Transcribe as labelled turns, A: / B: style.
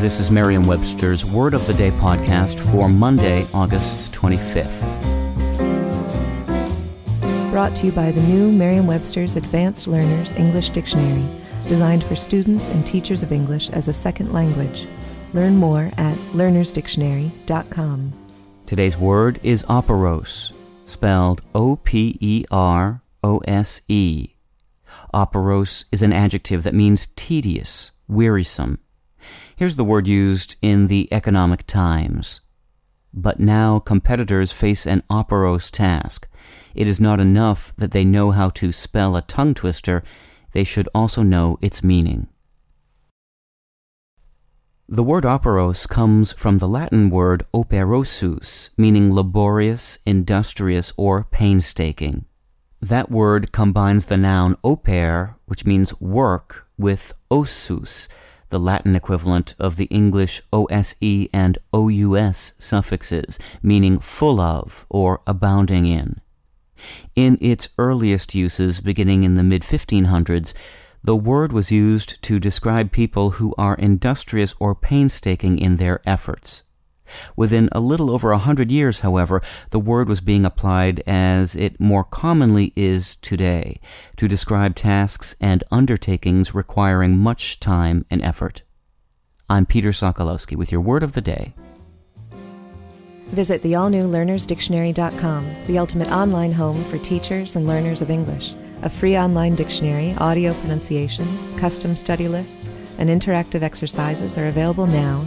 A: This is Merriam Webster's Word of the Day podcast for Monday, August 25th.
B: Brought to you by the new Merriam Webster's Advanced Learners English Dictionary, designed for students and teachers of English as a second language. Learn more at learnersdictionary.com.
A: Today's word is operose, spelled O P E R O S E. Operose is an adjective that means tedious, wearisome. Here's the word used in the Economic Times. But now competitors face an operose task. It is not enough that they know how to spell a tongue twister, they should also know its meaning. The word operose comes from the Latin word operosus, meaning laborious, industrious, or painstaking. That word combines the noun oper, which means work, with osus, the Latin equivalent of the English OSE and OUS suffixes, meaning full of or abounding in. In its earliest uses, beginning in the mid 1500s, the word was used to describe people who are industrious or painstaking in their efforts. Within a little over a hundred years, however, the word was being applied as it more commonly is today, to describe tasks and undertakings requiring much time and effort. I'm Peter Sokolowski with your word of the day.
B: Visit the all new learnersdictionary.com, the ultimate online home for teachers and learners of English. A free online dictionary, audio pronunciations, custom study lists, and interactive exercises are available now